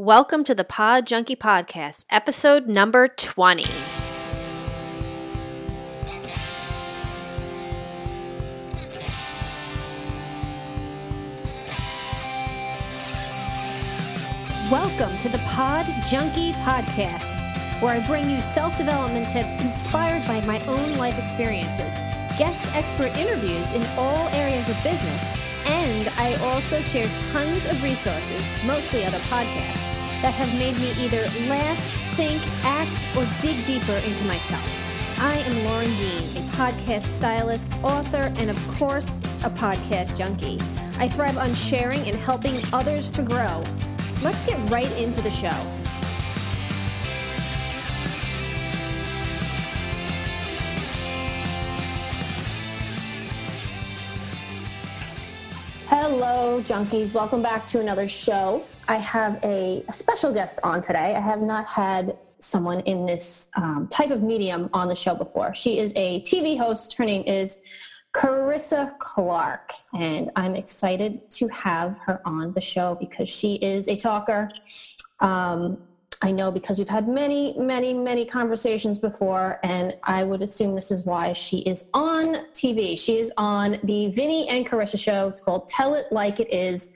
Welcome to the Pod Junkie Podcast, episode number 20. Welcome to the Pod Junkie Podcast, where I bring you self development tips inspired by my own life experiences, guest expert interviews in all areas of business, and I also share tons of resources, mostly other podcasts that have made me either laugh, think, act, or dig deeper into myself. I am Lauren Jean, a podcast stylist, author, and of course, a podcast junkie. I thrive on sharing and helping others to grow. Let's get right into the show. Hello, junkies. Welcome back to another show. I have a, a, special guest on today. I have not had someone in this um, type of medium on the show before. She is a TV host. Her name is Carissa Clark, and I'm excited to have her on the show because she is a talker. Um, I know because we've had many, many, many conversations before, and I would assume this is why she is on TV. She is on the Vinny and Carissa show. It's called Tell It Like It Is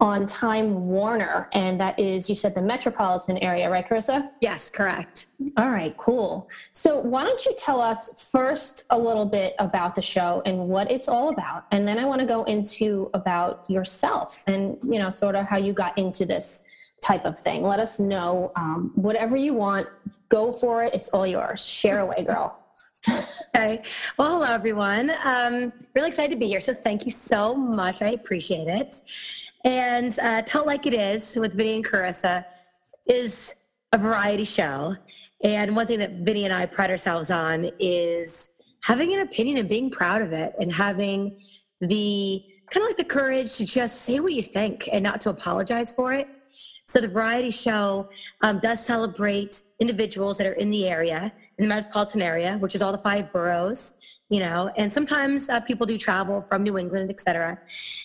on Time Warner, and that is, you said the metropolitan area, right, Carissa? Yes, correct. All right, cool. So, why don't you tell us first a little bit about the show and what it's all about? And then I want to go into about yourself and, you know, sort of how you got into this type of thing. Let us know um, whatever you want. Go for it. It's all yours. Share away, girl. okay. Well, hello, everyone. Um, really excited to be here. So, thank you so much. I appreciate it. And uh, Tell Like It Is with Vinny and Carissa is a variety show. And one thing that Vinny and I pride ourselves on is having an opinion and being proud of it and having the kind of like the courage to just say what you think and not to apologize for it. So the variety show um, does celebrate individuals that are in the area, in the metropolitan area, which is all the five boroughs you know and sometimes uh, people do travel from new england etc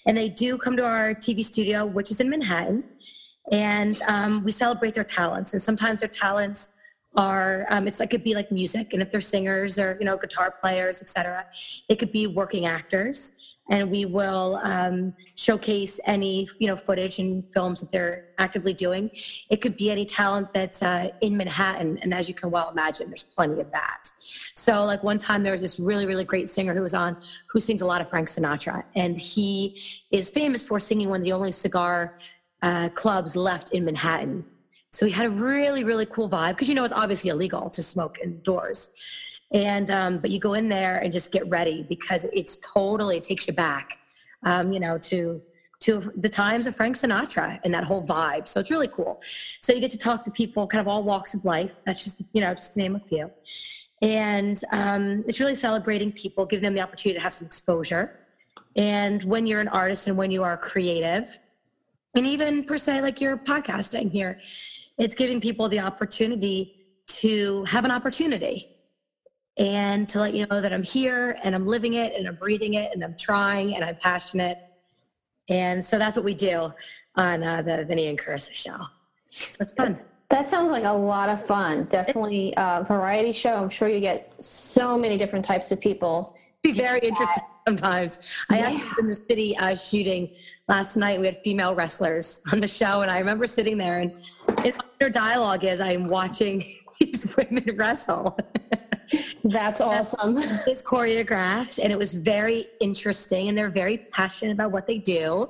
and they do come to our tv studio which is in manhattan. And um, we celebrate their talents. And sometimes their talents are um, it's like it could be like music. And if they're singers or you know guitar players etc it could be working actors and we will um, showcase any you know footage and films that they're actively doing. It could be any talent that's uh, in manhattan and as you can well imagine there's plenty of that. So like one time there was this really really great singer who was on who sings a lot of frank sinatra and he is famous for singing one of the only cigar uh, clubs left in manhattan. So he had a really really cool vibe because you know it's obviously illegal to smoke indoors and um, but you go in there and just get ready because it's totally it takes you back um, you know to to the times of frank sinatra and that whole vibe. So it's really cool. So you get to talk to people kind of all walks of life. That's just you know just to name a few. And um, it's really celebrating people giving them the opportunity to have some exposure. And when you're an artist and when you are creative and even per se like you're podcasting here it's giving people the opportunity to have an opportunity and to let you know that I'm here and I'm living it and I'm breathing it and I'm trying and I'm passionate. And so that's what we do on uh, the Vinny and Carissa show. So it's fun. That sounds like a lot of fun. Definitely a variety show. I'm sure you get so many different types of people. Be very interesting sometimes. I yeah. actually was in the city uh, shooting last night. We had female wrestlers on the show, and I remember sitting there and their dialogue is I'm watching these women wrestle. That's awesome. It's choreographed and it was very interesting and they're very passionate about what they do.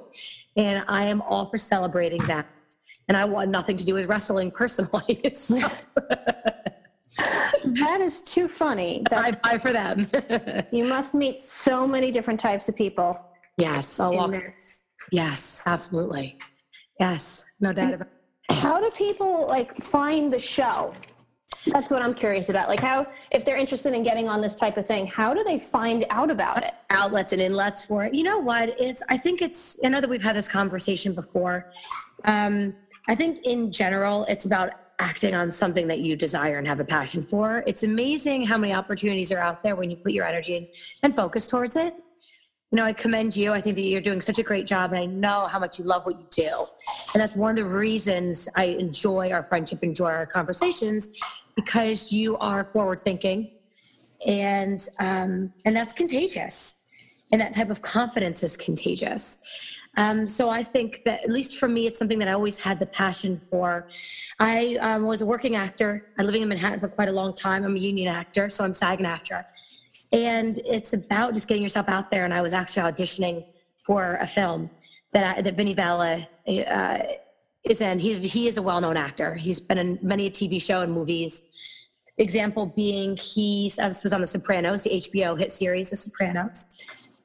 And I am all for celebrating that. And I want nothing to do with wrestling personally. So. that is too funny. Bye bye for them. you must meet so many different types of people. Yes, I'll walk. Yes, absolutely. Yes, no doubt about it. How do people like find the show? That's what I'm curious about. Like, how, if they're interested in getting on this type of thing, how do they find out about it? Outlets and inlets for it. You know what? It's, I think it's, I know that we've had this conversation before. Um, I think in general, it's about acting on something that you desire and have a passion for. It's amazing how many opportunities are out there when you put your energy and focus towards it. you know, I commend you. I think that you're doing such a great job, and I know how much you love what you do. And that's one of the reasons I enjoy our friendship, enjoy our conversations, because you are forward thinking, and um, and that's contagious. And that type of confidence is contagious. Um, so I think that at least for me, it's something that I always had the passion for. I um, was a working actor. I living in Manhattan for quite a long time. I'm a union actor, so I'm SAG-AFTRA and it's about just getting yourself out there. And I was actually auditioning for a film that I, that Vinny Vella uh, is in. He's he is a well known actor. He's been in many a TV show and movies. Example being he was on The Sopranos, the HBO hit series The Sopranos,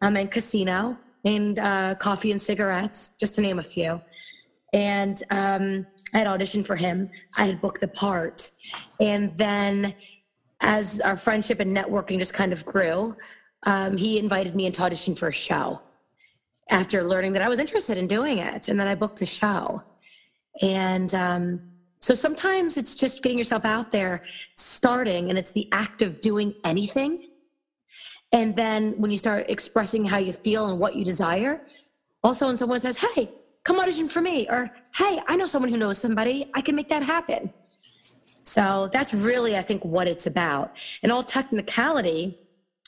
um, and Casino, and uh, Coffee and Cigarettes, just to name a few. And um, I had auditioned for him. I had booked the part, and then as our friendship and networking just kind of grew, um, he invited me into audition for a show after learning that I was interested in doing it. And then I booked the show. And um, so sometimes it's just getting yourself out there, starting, and it's the act of doing anything. And then when you start expressing how you feel and what you desire, also when someone says, hey, come audition for me, or hey, I know someone who knows somebody, I can make that happen. So that's really, I think, what it's about. In all technicality,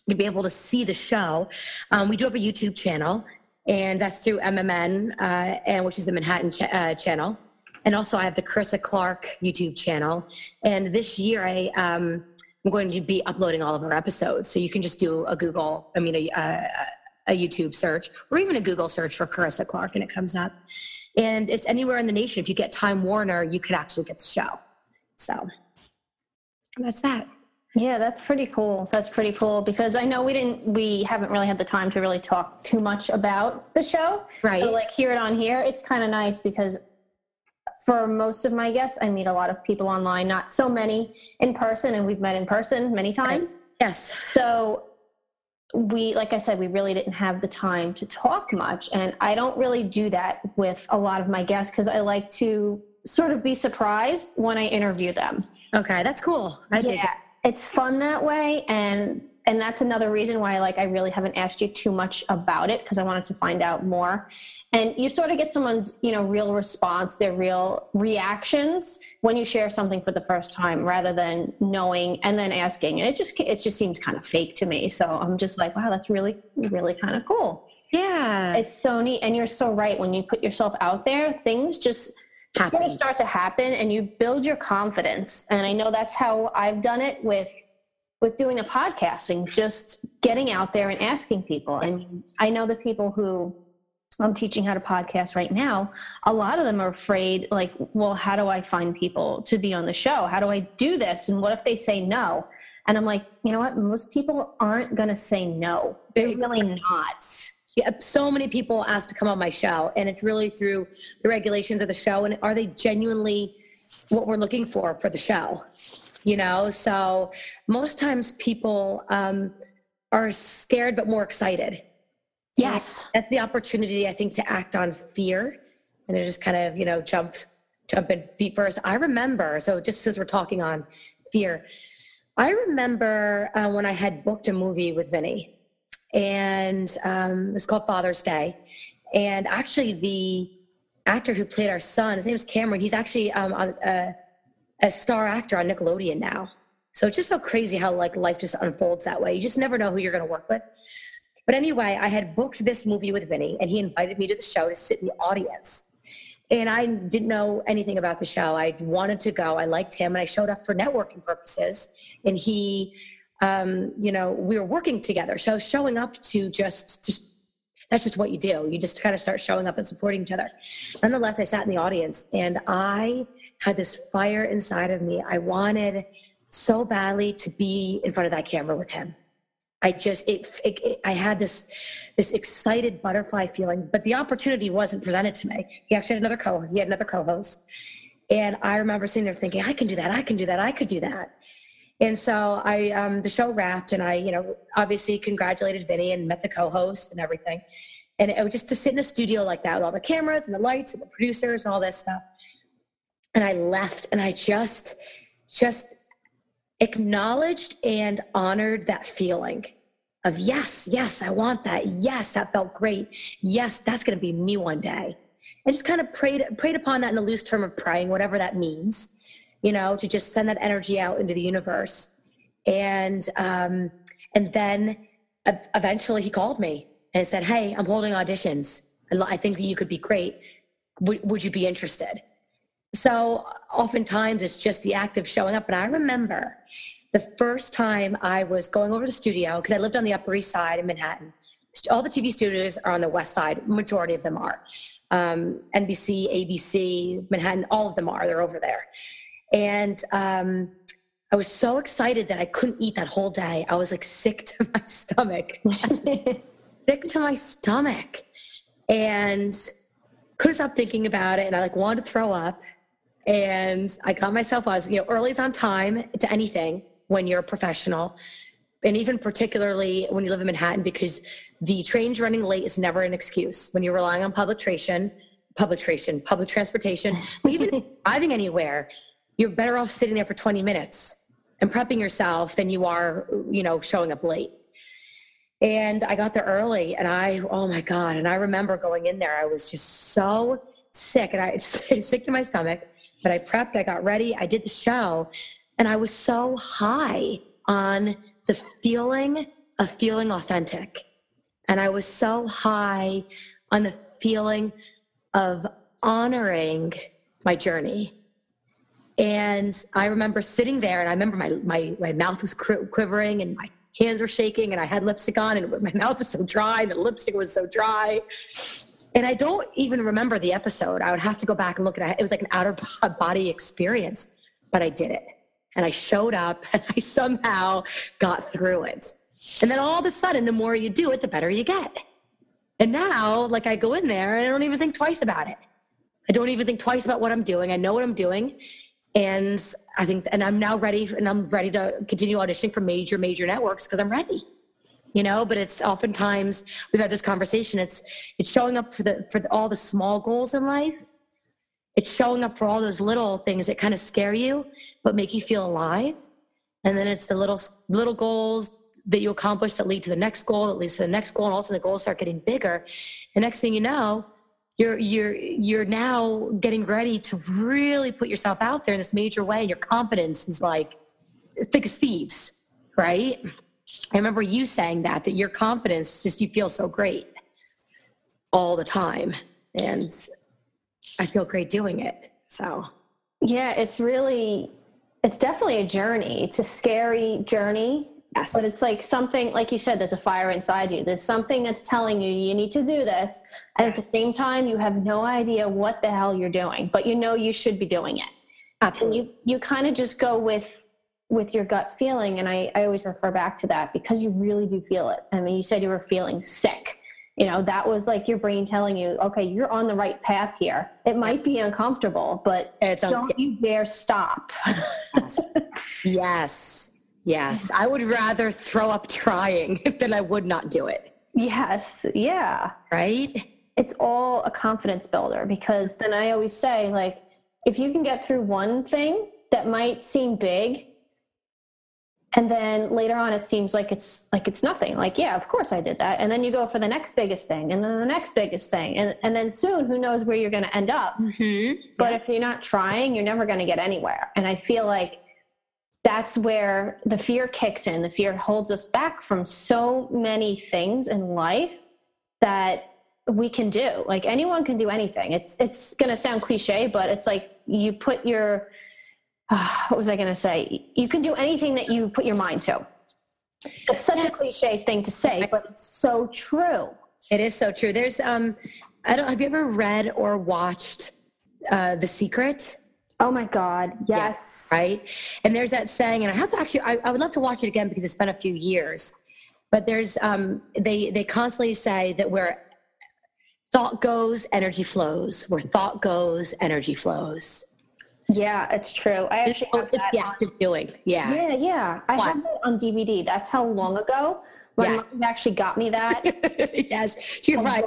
you'll be able to see the show. Um, we do have a YouTube channel, and that's through MNN, uh, and which is the Manhattan ch- uh, channel. And also, I have the Carissa Clark YouTube channel. And this year, I um, I'm going to be uploading all of our episodes. So you can just do a Google, I mean, a, a, a YouTube search, or even a Google search for Carissa Clark, and it comes up. And it's anywhere in the nation. If you get Time Warner, you could actually get the show. So that's that. Yeah, that's pretty cool. That's pretty cool because I know we didn't, we haven't really had the time to really talk too much about the show. Right. So like hear it on here. It's kind of nice because for most of my guests, I meet a lot of people online, not so many in person, and we've met in person many times. Right. Yes. So we, like I said, we really didn't have the time to talk much. And I don't really do that with a lot of my guests because I like to sort of be surprised when I interview them. Okay, that's cool. I yeah, it. It's fun that way and and that's another reason why like I really haven't asked you too much about it because I wanted to find out more. And you sort of get someone's, you know, real response, their real reactions when you share something for the first time rather than knowing and then asking. And it just it just seems kind of fake to me. So I'm just like, wow, that's really really kind of cool. Yeah. It's so neat and you're so right when you put yourself out there, things just happen. sort of start to happen and you build your confidence and i know that's how i've done it with with doing the podcasting just getting out there and asking people. And i know the people who i'm teaching how to podcast right now a lot of them are afraid like well how do i find people to be on the show? How do i do this? And what if they say no? And i'm like you know what? Most people aren't going to say no. They're really not. Yeah, so many people ask to come on my show, and it's really through the regulations of the show. And are they genuinely what we're looking for for the show? You know, so most times people um, are scared but more excited. Yes, that's the opportunity I think to act on fear and to just kind of you know jump jump in feet first. I remember so just as we're talking on fear, I remember uh, when I had booked a movie with Vinny and um, it was called Father's Day. And actually, the actor who played our son, his name is Cameron. He's actually um, on, a, a star actor on Nickelodeon now. So it's just so crazy how like life just unfolds that way. You just never know who you're going to work with. But anyway, I had booked this movie with Vinny, and he invited me to the show to sit in the audience. And I didn't know anything about the show. I wanted to go. I liked him, and I showed up for networking purposes. And he um, you know, we were working together. So showing up to just, just that's just what you do. You just kind of start showing up and supporting each other. Nonetheless, I sat in the audience and I had this fire inside of me. I wanted so badly to be in front of that camera with him. I just, it, it, it, I had this, this excited butterfly feeling, but the opportunity wasn't presented to me. He actually had another co, he had another co-host. And I remember sitting there thinking, I can do that. I can do that. I could do that. And so I, um, the show wrapped, and I, you know, obviously congratulated Vinny and met the co-host and everything. And it was just to sit in a studio like that with all the cameras and the lights and the producers and all this stuff. And I left, and I just, just acknowledged and honored that feeling of yes, yes, I want that. Yes, that felt great. Yes, that's going to be me one day. I just kind of prayed prayed upon that in the loose term of praying, whatever that means, you know, to just send that energy out into the universe. And um, and then eventually he called me and said, "Hey, I'm holding auditions. I think that you could be great. would, would you be interested?" So oftentimes it's just the act of showing up. And I remember the first time I was going over to the studio because I lived on the Upper East Side in Manhattan. All the TV studios are on the West Side. Majority of them are. Um, NBC, ABC, Manhattan, all of them are. They're over there. And um, I was so excited that I couldn't eat that whole day. I was like sick to my stomach, sick to my stomach, and couldn't stop thinking about it. And I like wanted to throw up. And I got myself, was, you know, early early's on time to anything when you're a professional. And even particularly when you live in Manhattan, because the trains running late is never an excuse. When you're relying on public transportation, public transportation, public transportation, even driving anywhere, you're better off sitting there for 20 minutes and prepping yourself than you are, you know, showing up late. And I got there early and I, oh my God. And I remember going in there, I was just so sick and I sick to my stomach, but I prepped, I got ready, I did the show. And I was so high on the feeling of feeling authentic. And I was so high on the feeling of honoring my journey. And I remember sitting there and I remember my, my, my mouth was quivering and my hands were shaking and I had lipstick on and my mouth was so dry and the lipstick was so dry. And I don't even remember the episode. I would have to go back and look at it. It was like an outer body experience, but I did it and I showed up and I somehow got through it. And then all of a sudden, the more you do it, the better you get. And now, like, I go in there and I don't even think twice about it. I don't even think twice about what I'm doing. I know what I'm doing. And I think, and I'm now ready, and I'm ready to continue auditioning for major, major networks because I'm ready. You know, but it's oftentimes we've had this conversation. It's it's showing up for the for the, all the small goals in life. It's showing up for all those little things that kind of scare you but make you feel alive. And then it's the little little goals that you accomplish that lead to the next goal, that leads to the next goal, and also the goals start getting bigger. And next thing you know, you're you're you're now getting ready to really put yourself out there in this major way. and Your confidence is like big as thieves, right? I remember you saying that that your confidence just you feel so great all the time, and I feel great doing it. So yeah, it's really it's definitely a journey. It's a scary journey. Yes. But it's like something, like you said, there's a fire inside you. There's something that's telling you you need to do this. And at the same time, you have no idea what the hell you're doing, but you know you should be doing it. Absolutely. And you, you kind of just go with with your gut feeling. And I, I always refer back to that because you really do feel it. I mean, you said you were feeling sick. You know that was like your brain telling you okay you're on the right path here. It might be uncomfortable but it's don't un- you dare stop. Yes. Yes. I would rather throw up trying than i would not do it. Yes. Yeah. Right? It's all a confidence builder because then i always say like if you can get through one thing that might seem big and then later on it seems like it's like it's nothing. Like yeah of course i did that. And then you go for the next biggest thing and then the next biggest thing. And, and then soon who knows where you're going to end up. Mm-hmm. but yeah. if you're not trying you're never going to get anywhere. And i feel like that's where the fear kicks in. The fear holds us back from so many things in life that we can do. Like anyone can do anything. It's it's going to sound cliche but it's like you put your what was I going to say? You can do anything that you put your mind to. It's such a cliche thing to say, but it's so true. It is so true. There's um, I don't. Have you ever read or watched uh, The Secret? Oh my God, yes. Yeah, right. And there's that saying, and I have to actually. I, I would love to watch it again because it's been a few years. But there's um, they they constantly say that where thought goes, energy flows. Where thought goes, energy flows. Yeah, it's true. I actually it's, it's the act of doing. Yeah. Yeah, yeah. I what? have it on DVD. That's how long ago. My yes. mom actually got me that. yes, you're right.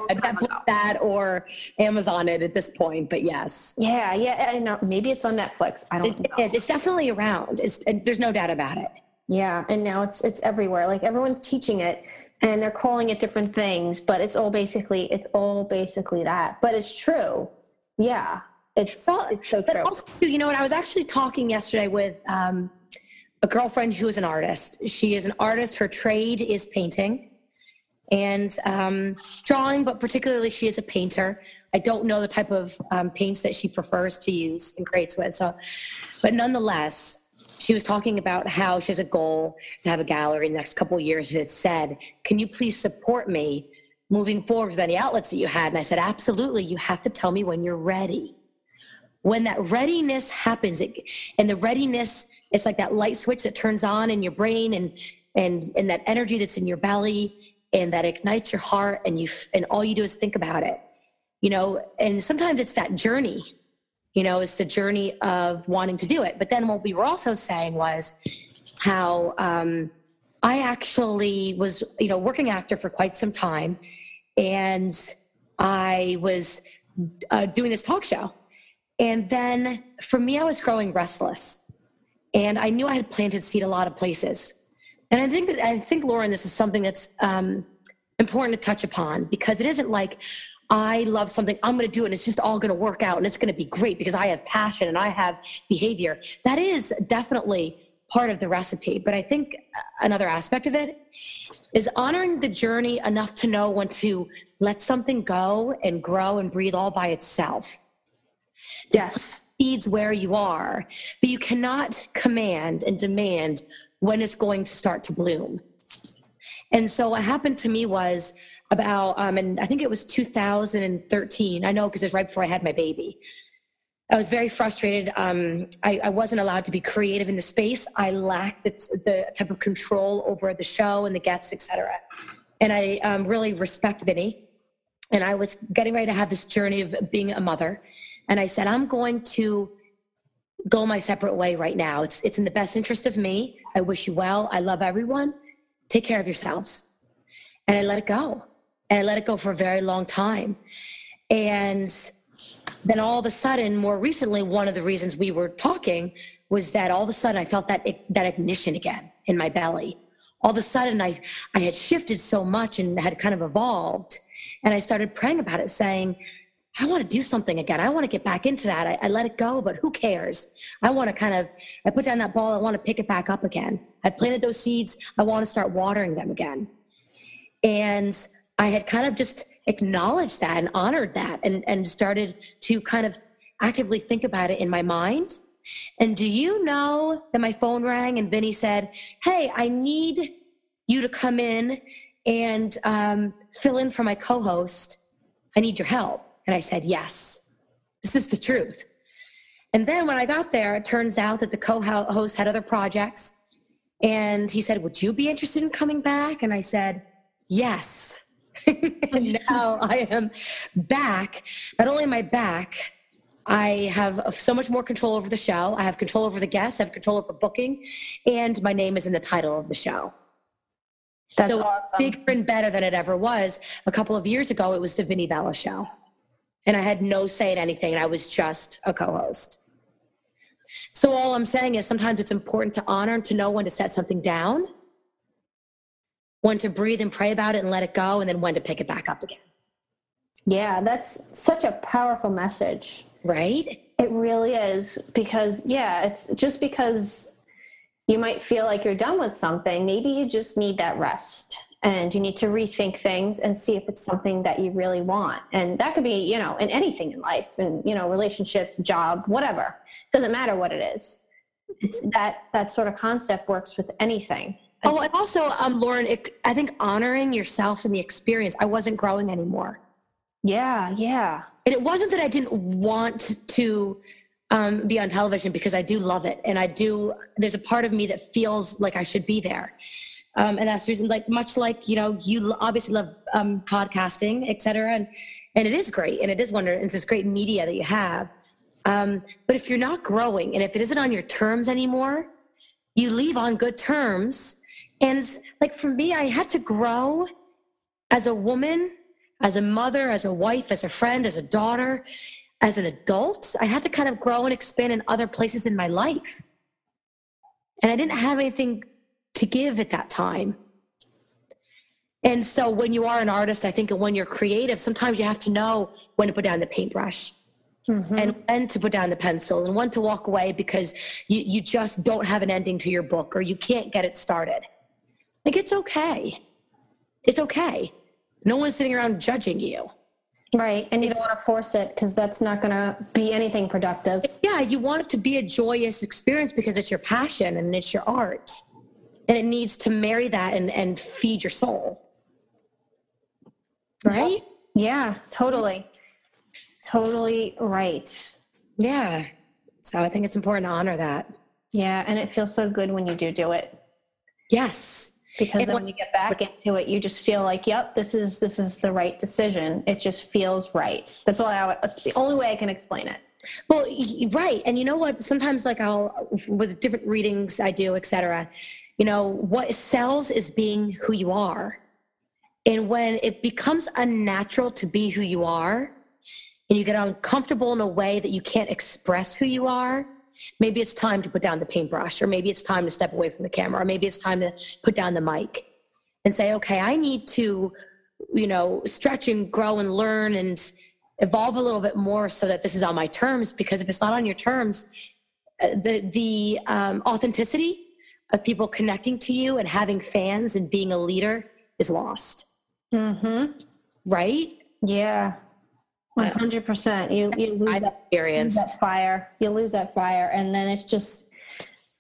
That or Amazon it at this point, but yes. Yeah, yeah. I know. Uh, maybe it's on Netflix. I don't it know. It is. It's definitely around. It's, there's no doubt about it. Yeah, and now it's it's everywhere. Like everyone's teaching it, and they're calling it different things, but it's all basically it's all basically that. But it's true. Yeah. It's, well, it's so true. Also, you know what? I was actually talking yesterday with um, a girlfriend who is an artist. She is an artist. Her trade is painting and um, drawing, but particularly she is a painter. I don't know the type of um, paints that she prefers to use and creates with. So, but nonetheless, she was talking about how she has a goal to have a gallery in the next couple of years and has said, Can you please support me moving forward with any outlets that you had? And I said, Absolutely. You have to tell me when you're ready. When that readiness happens, it, and the readiness, it's like that light switch that turns on in your brain and and and that energy that's in your belly and that ignites your heart and you and all you do is think about it you know? And sometimes it's that journey you know it's the journey of wanting to do it. But then what we were also saying was how um, i actually was you know working actor for quite some time and i was uh, doing this talk show and then for me i was growing restless and i knew i had planted seed a lot of places and I think that I think Lauren, this is something that's um, important to touch upon because it isn't like I love something, I'm going to do it, and it's just all going to work out, and it's going to be great because I have passion and I have behavior. That is definitely part of the recipe. But I think another aspect of it is honoring the journey enough to know when to let something go and grow and breathe all by itself. Yes. Feeds where you are, but you cannot command and demand when it's going to start to bloom. And so what happened to me was about, um, and I think it was 2013. I know because it was right before I had my baby. I was very frustrated. Um, I, I, wasn't allowed to be creative in the space. I lacked the, the type of control over the show and the guests, etc. And I um, really respect Vinny. And I was getting ready to have this journey of being a mother. And I said, I'm going to go my separate way right now. It's, it's in the best interest of me. I wish you well. I love everyone. Take care of yourselves. And I let it go. And I let it go for a very long time. And then all of a sudden, more recently, one of the reasons we were talking was that all of a sudden I felt that that ignition again in my belly. All of a sudden, I I had shifted so much and had kind of evolved, and I started praying about it, saying, I want to do something again. I want to get back into that. I, I let it go, but who cares? I want to kind of, I put down that ball. I want to pick it back up again. I planted those seeds. I want to start watering them again. And I had kind of just acknowledged that and honored that and, and started to kind of actively think about it in my mind. And do you know that my phone rang and Vinny said, Hey, I need you to come in and um, fill in for my co host. I need your help. And I said, Yes, this is the truth. And then when I got there, it turns out that the co host had other projects. And he said, Would you be interested in coming back? And I said, Yes. and now I am back. Not only am I back, I have so much more control over the show. I have control over the guests, I have control over booking, and my name is in the title of the show. That's so awesome. bigger and better than it ever was. A couple of years ago, it was the Vinny Vella show and I had no say in anything. I was just a co host. So, all I'm saying is sometimes it's important to honor and to know when to set something down, when to breathe and pray about it and let it go, and then when to pick it back up again. Yeah, that's such a powerful message. Right? It really is because, yeah, it's just because you might feel like you're done with something, maybe you just need that rest and you need to rethink things and see if it's something that you really want. And that could be you know in anything in life and you know relationships job whatever. Doesn't matter what it is. It's that that sort of concept works with anything. Oh and also um lauren it, i think honoring yourself and the experience i wasn't growing anymore. Yeah yeah. And it wasn't that i didn't want to um, be on television because i do love it. And i do there's a part of me that feels like i should be there um, and that's the reason, like much like you know, you obviously love um, podcasting, et cetera, and and it is great, and it is wonderful. It's this great media that you have. Um, but if you're not growing, and if it isn't on your terms anymore, you leave on good terms. And like for me, I had to grow as a woman, as a mother, as a wife, as a friend, as a daughter, as an adult. I had to kind of grow and expand in other places in my life. And I didn't have anything to give at that time. And so when you are an artist, I think and when you're creative, sometimes you have to know when to put down the paintbrush Mhm. and when to put down the pencil and when to walk away because you, you just don't have an ending to your book or you can't get it started. Like it's okay. It's okay. No one's sitting around judging you. right. And you don't want to force it because that's not going to be anything productive. Yeah, you want it to be a joyous experience because it's your passion and it's your art. And it needs to marry that and, and feed your soul. Right? Yeah, totally. Totally right. Yeah. So I think it's important to honor that. Yeah. And it feels so good when you do do it. Yes. because And when- when you get back into it you just feel like yep this is this is the right decision it just feels right that's all I, that's the only way i can explain it Well, right. And you know what? Sometimes, like I'll, with different readings I do, etc. You know, what sells is being who you are. And when it becomes unnatural to be who you are, and you get uncomfortable in a way that you can't express who you are, maybe it's time to put down the paintbrush, or maybe it's time to step away from the camera, or maybe it's time to put down the mic and say, okay, I need to, you know, stretch and grow and learn and evolve a little bit more so that this is on my terms. Because if it's not on your terms, uh, the the um, authenticity of people connecting to you and having fans and being a leader is lost, mm-hmm right? yeah 100% you you lose I've that, lose experienced. that fire you lose that fire and then it's just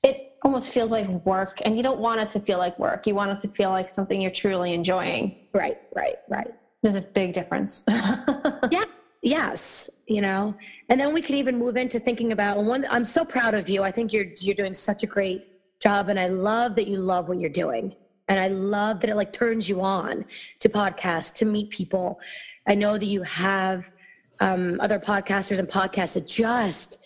it almost feels like work and you don't want it to feel like work you want it to feel like something you're truly enjoying Right, right, right. there's a big difference Yeah, yes, you know. And then we can even move into thinking about one. I'm so proud of you. I think you're you're doing such a great job, and I love that you love what you're doing. And I love that it like turns you on to podcasts, to meet people. I know that you have um, other podcasters and podcasts that just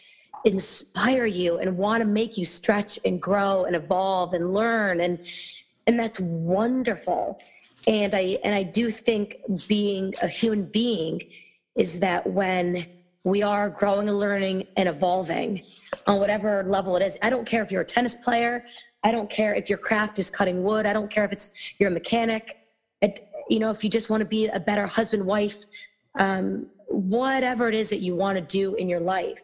inspire you and want to make you stretch and grow and evolve and learn and and that's wonderful and i and i do think being a human being is that when we are growing and learning and evolving on whatever level it is. I don't care if you're a tennis player. I don't care if your craft is cutting wood. I don't care if it's you're a mechanic. It, you know if you just want to be a better husband wife um, whatever it is that you want to do in your life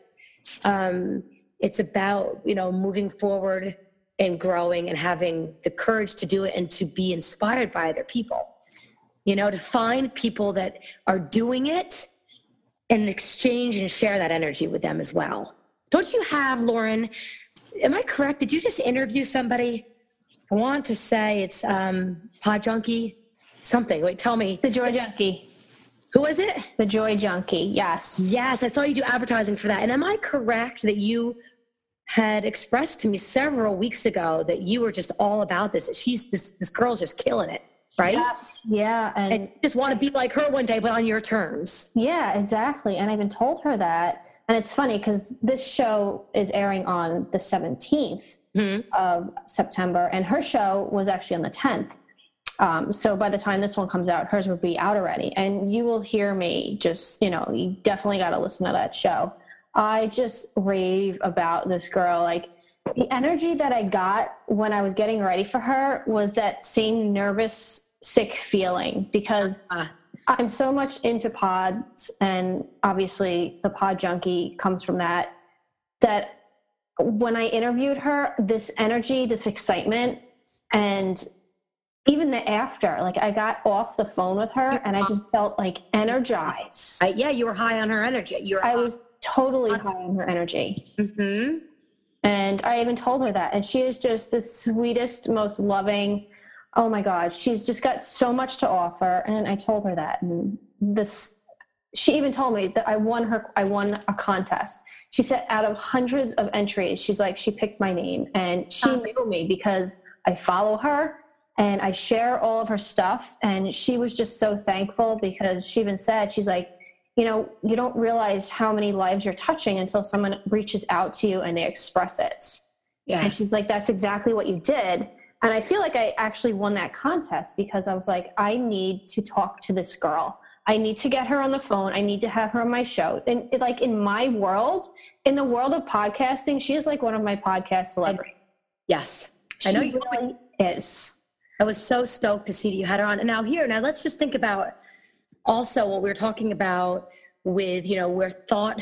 um, it's about you know moving forward and growing and having the courage to do it and to be inspired by other people. You know to find people that are doing it and exchange and share that energy with them as well. Don't you have lauren am i correct? Did you just interview somebody? I want to say it's um pod junkie something. Wait tell me. The joy junkie. Who was it? The joy junkie yes. Yes, I saw you do advertising for that. And am I correct that you had expressed to me several weeks ago that you were just all about this? She's this this girl's just killing it, right? yes yeah and And just want to be like her one day, but on your terms. Yeah, exactly. And I even told her that. And it's funny because this show is airing on the 17th Mhm. of September, and her show was actually on the 10th. Um, so by the time this one comes out, hers will be out already. And you will hear me just, you know, you definitely got to listen to that show. I just rave about this girl. Like the energy that I got when I was getting ready for her was that same nervous, sick feeling because Uh, I'm so much into pods, and obviously the pod junkie comes from that. That when I interviewed her, this energy, this excitement, and even the after, like I got off the phone with her and I just felt like energized. I, yeah, you were high on her energy. You were. I was totally high on her energy. hmm And I even told her that. And she is just the sweetest, most loving. Oh my God, she's just got so much to offer. And I told her that. And this, she even told me that I won her, I won a contest. She said out of hundreds of entries, she's like, she picked my name and she Oh. knew me because I follow her and I share all of her stuff. And she was just so thankful because she even said, she's like, you know, you don't realize how many lives you're touching until someone reaches out to you and they express it. And Yes. she's like, that's exactly what you did. And I feel like I actually won that contest because I was like, I need to talk to this girl. I need to get her on the phone. I need to have her on my show. And it, like in my world, in the world of podcasting, she is like one of my podcast celebrities. Yes. She I know you. really is. I was so stoked to see that you had her on. And now here, now let's just think about also what we were talking about with, you know, where thought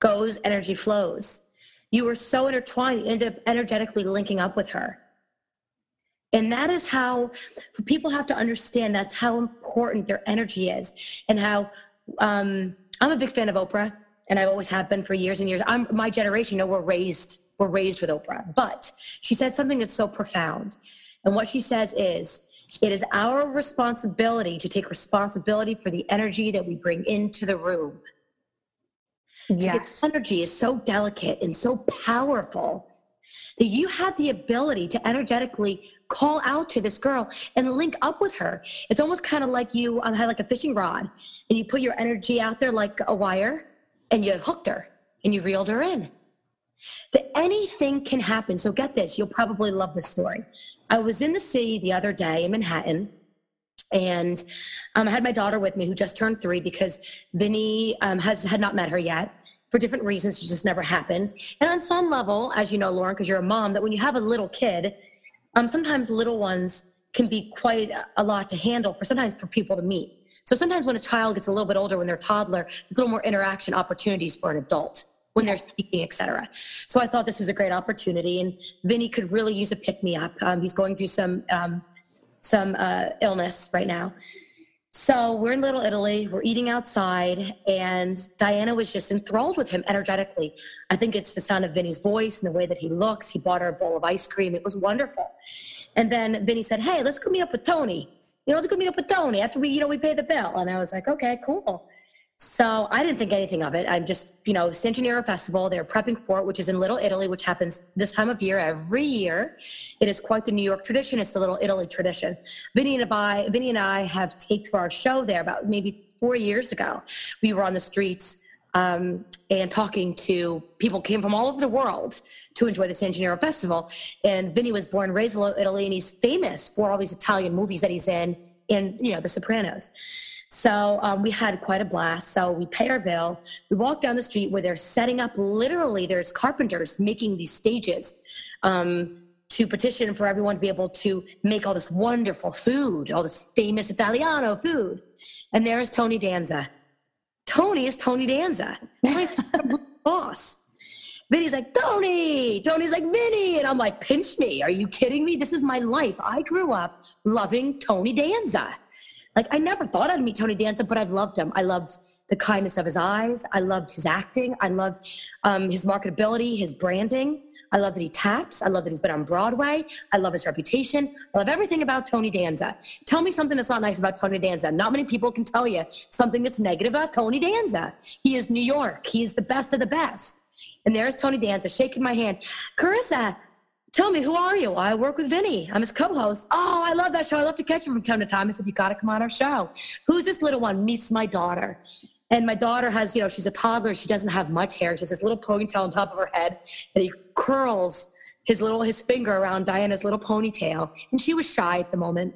goes, energy flows. You were so intertwined, you ended up energetically linking up with her. And that is how people have to understand that's how important their energy is and how um, I'm a big fan of Oprah and I always have been for years and years. I'm my generation, you know, we're raised, we're raised with Oprah. But she said something that's so profound. And what she says is, it is our responsibility to take responsibility for the energy that we bring into the room. Yes. energy is so delicate and so powerful that you have the ability to energetically call out to this girl and link up with her. It's almost kind of like you um, had like a fishing rod and you put your energy out there like a wire and you hooked her and you reeled her in. That anything can happen. So get this, you'll probably love this story. I was in the city the other day in Manhattan and um, I had my daughter with me who just turned three because Vinny um, has had not met her yet for different reasons. It just never happened. And on some level, as you know, Lauren, because you're a mom, that when you have a little kid, um, sometimes little ones can be quite a lot to handle for sometimes for people to meet. So sometimes when a child gets a little bit older, when they're toddler, there's a little more interaction opportunities for an adult when they're speaking, etc. So I thought this was a great opportunity, and Vinny could really use a pick me up. Um, he's going through some um, some uh, illness right now. So we're in Little Italy, we're eating outside, and Diana was just enthralled with him energetically. I think it's the sound of Vinny's voice and the way that he looks. He bought her a bowl of ice cream. It was wonderful. And then Vinny said, Hey, let's go meet up with Tony. You know, let's go meet up with Tony after we, you know, we pay the bill. And I was like, okay, cool. So I didn't think anything of it. I'm just, you know, San Gennaro Festival, they're prepping for it, which is in Little Italy, which happens this time of year every year. It is quite the New York tradition. It's the Little Italy tradition. Vinny and I, Vinny and I have taped for our show there about maybe four years ago. We were on the streets um, and talking to people came from all over the world to enjoy the San Gennaro Festival. And Vinny was born and raised in Italy, and he's famous for all these Italian movies that he's in, in you know, The Sopranos. So um, we had quite a blast. So we pay our bill. We walk down the street where they're setting up literally, there's carpenters making these stages um, to petition for everyone to be able to make all this wonderful food, all this famous Italiano food. And there's Tony Danza. Tony is Tony Danza, my boss. Vinny's like, Tony. Tony's like, Vinny. And I'm like, pinch me. Are you kidding me? This is my life. I grew up loving Tony Danza. Like I never thought I'd meet Tony Danza, but I've loved him. I loved the kindness of his eyes. I loved his acting. I loved um, his marketability, his branding. I love that he taps. I love that he's been on Broadway. I love his reputation. I love everything about Tony Danza. Tell me something that's not nice about Tony Danza. Not many people can tell you something that's negative about Tony Danza. He is New York. He is the best of the best. And there's Tony Danza shaking my hand. Carissa, tell me, who are you? I work with Vinny. I'm his co-host. Oh, I love that show. I love to catch him from time to time. I said, you got to come on our show. Who's this little one? Meets my daughter. And my daughter has, you know, she's a toddler. She doesn't have much hair. She has this little ponytail on top of her head. And he curls his little, his finger around Diana's little ponytail. And she was shy at the moment.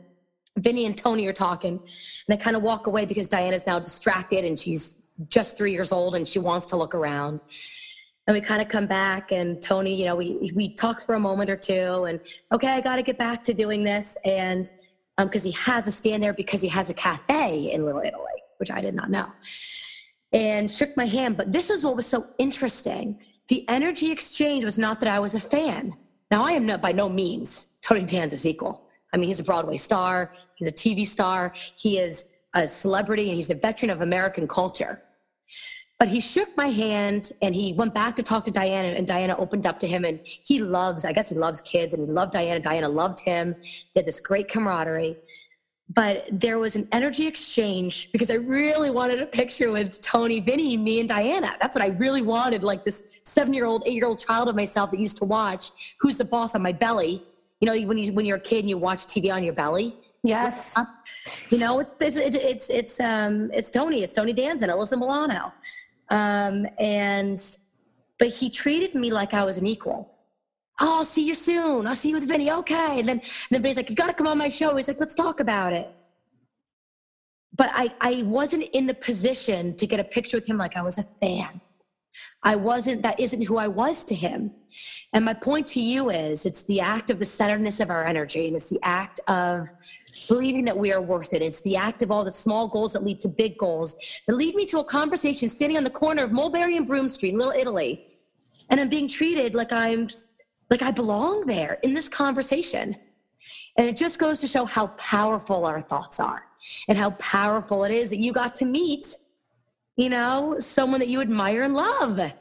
Vinny and Tony are talking. And I kind of walk away because Diana's now distracted and she's just three years old and she wants to look around and we kind of come back and tony you know we we talked for a moment or two and okay i got to get back to doing this and because um, he has a stand there because he has a cafe in little italy which i did not know and shook my hand. But this is what was so interesting. The energy exchange was not that i was a fan. Now i am not by no means tony danza's equal. I mean he's a broadway star he's a tv star he is a celebrity and he's a veteran of american culture but he shook my hand and he went back to talk to Diana, and Diana opened up to him. And he loves, I guess he loves kids, and he loved Diana. Diana loved him. They had this great camaraderie. But there was an energy exchange because I really wanted a picture with Tony, Vinny, me, and Diana. That's what I really wanted. Like this seven year old, eight year old child of myself that used to watch Who's the Boss on my belly. You know, when, you, when you're a kid and you watch TV on your belly. Yes. You know, it's, it's, it's, it's, um, it's Tony, it's Tony Danza and Alyssa Milano. Um, and, but he treated me like I was an equal. Oh, I'll see you soon. I'll see you with Vinny. Okay. And then, and then Vinny's like, you got to come on my show. He's like, let's talk about it. But I, I wasn't in the position to get a picture with him like I was a fan. I wasn't, that isn't who I was to him. And my point to you is it's the act of the centeredness of our energy, and it's the act of believing that we are worth it. It's the act of all the small goals that lead to big goals that lead me to a conversation standing on the corner of Mulberry and Broome Street, Little Italy. And I'm being treated like I'm like I belong there in this conversation. And it just goes to show how powerful our thoughts are and how powerful it is that you got to meet, you know, someone that you admire and love.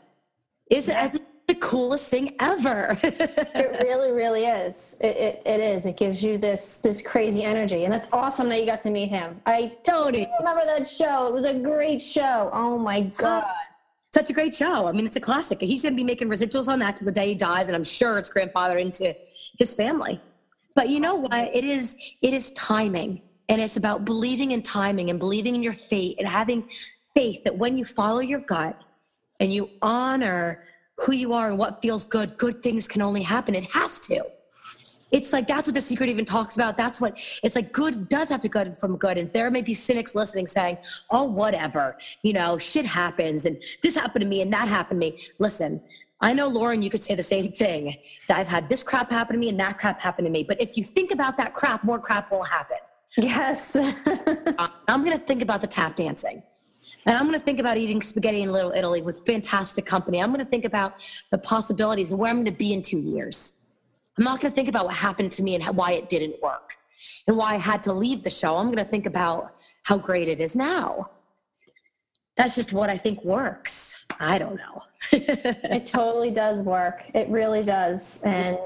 Is yeah. it the coolest thing ever? it really, really is. It, it, it is. It gives you this this crazy energy, and it's awesome that you got to meet him. I totally remember that show. It was a great show. Oh my god. Such a great show. I mean, it's a classic. He's going to be making residuals on that to the day he dies, and I'm sure it's grandfather into his family. But you know what? It is it is timing. And it's about believing in timing and believing in your fate and having faith that when you follow your gut and you honor who you are and what feels good, good things can only happen. It has to. It's like that's what the secret even talks about. That's what it's like. Good does have to come from good, and there may be cynics listening saying, "Oh, whatever, you know, shit happens, and this happened to me, and that happened to me." Listen, I know, Lauren, you could say the same thing that I've had this crap happen to me and that crap happen to me. But if you think about that crap, more crap will happen. Yes. I'm going to think about the tap dancing. And I'm going to think about eating spaghetti in Little Italy with fantastic company. I'm going to think about the possibilities and where I'm going to be in two years. I'm not going to think about what happened to me and why it didn't work and why I had to leave the show. I'm going to think about how great it is now. That's just what I think works. I don't know. it totally does work. It really does. And,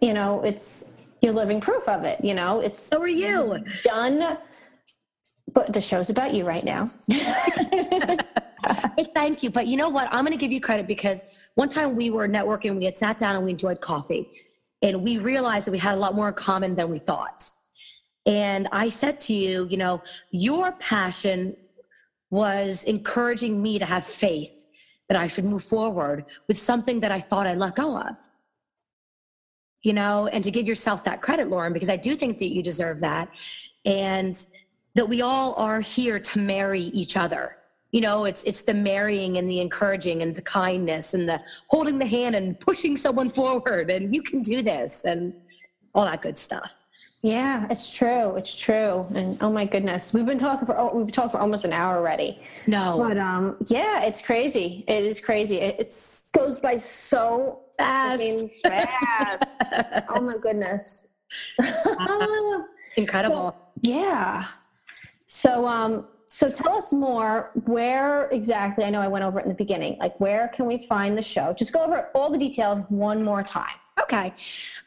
you know, it's, you're living proof of it. You know, it's so are you done. But the show's about you right now. Thank you. But you know what? I'm going to give you credit because one time we were networking, we had sat down and we enjoyed coffee, and we realized that we had a lot more in common than we thought. And I said to you, you know, your passion was encouraging me to have faith that I should move forward with something that I thought I let go of you know, and to give yourself that credit, Lauren, because I do think that you deserve that. And that we all are here to marry each other. You know, it's it's the marrying and the encouraging and the kindness and the holding the hand and pushing someone forward and you can do this and all that good stuff. Yeah, it's true. It's true. And oh my goodness, we've been talking for oh, we've talked for almost an hour already. No, but um, yeah, it's crazy. It is crazy. It it's, goes by so fast. fast. oh my goodness. Incredible. So, yeah. So um, so tell us more. Where exactly? I know I went over it in the beginning. Like, where can we find the show? Just go over all the details one more time. Okay.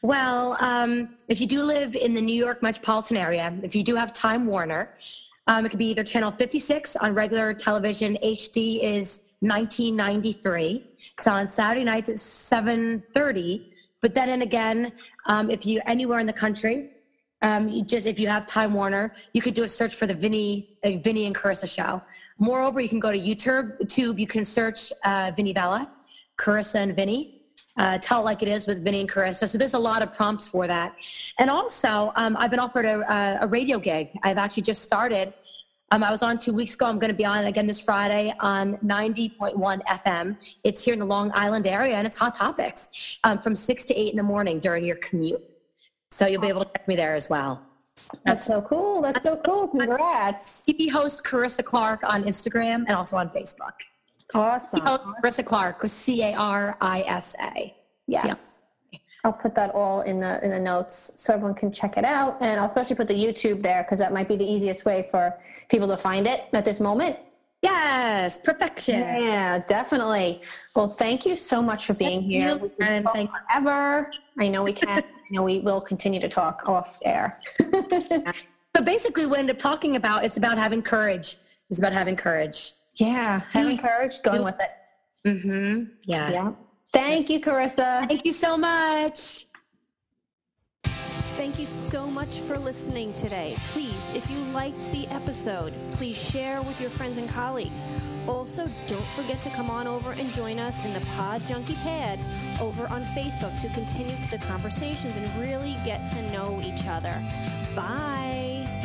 Well, um, if you do live in the New York metropolitan area, if you do have Time Warner, um, it could be either channel 56 on regular television. HD is 1993. It's on Saturday nights at 7:30. But then and again, um, if you anywhere in the country, um, you just if you have Time Warner, you could do a search for the Vinny uh, Vinny and Carisa show. Moreover, you can go to YouTube. You can search uh, Vinny Vella, Carisa and Vinny uh, Tell Like It Is with Vinny and Carisa. So there's a lot of prompts for that. And also, um, I've been offered a, a, radio gig. I've actually just started. Um, I was on two weeks ago. I'm going to be on again this Friday on 90.1 FM. It's here in the Long Island area, and it's Hot Topics um, from 6 to 8 in the morning during your commute. So you'll be able to check me there as well. That's so cool. That's so cool. Congrats. TV host Carisa Clark on Instagram and also on Facebook. Awesome. Carisa Clark with C A R I S A. Yes. I'll put that all in the in the notes so everyone can check it out, and I'll especially put the YouTube there because that might be the easiest way for people to find it at this moment. Yes, perfection. Yeah, definitely. Well, thank you so much for being thank here. You, and thank forever. I know we can. I know we will continue to talk off air. but basically, we end up talking about it's about having courage. It's about having courage. Yeah, having courage, going with it. Mm-hmm. Yeah. Yeah. Thank you, Carisa. Thank you so much. Thank you so much for listening today. Please, if you liked the episode, please share with your friends and colleagues. Also, don't forget to come on over and join us in the Pod Junkie Pad over on Facebook to continue the conversations and really get to know each other. Bye.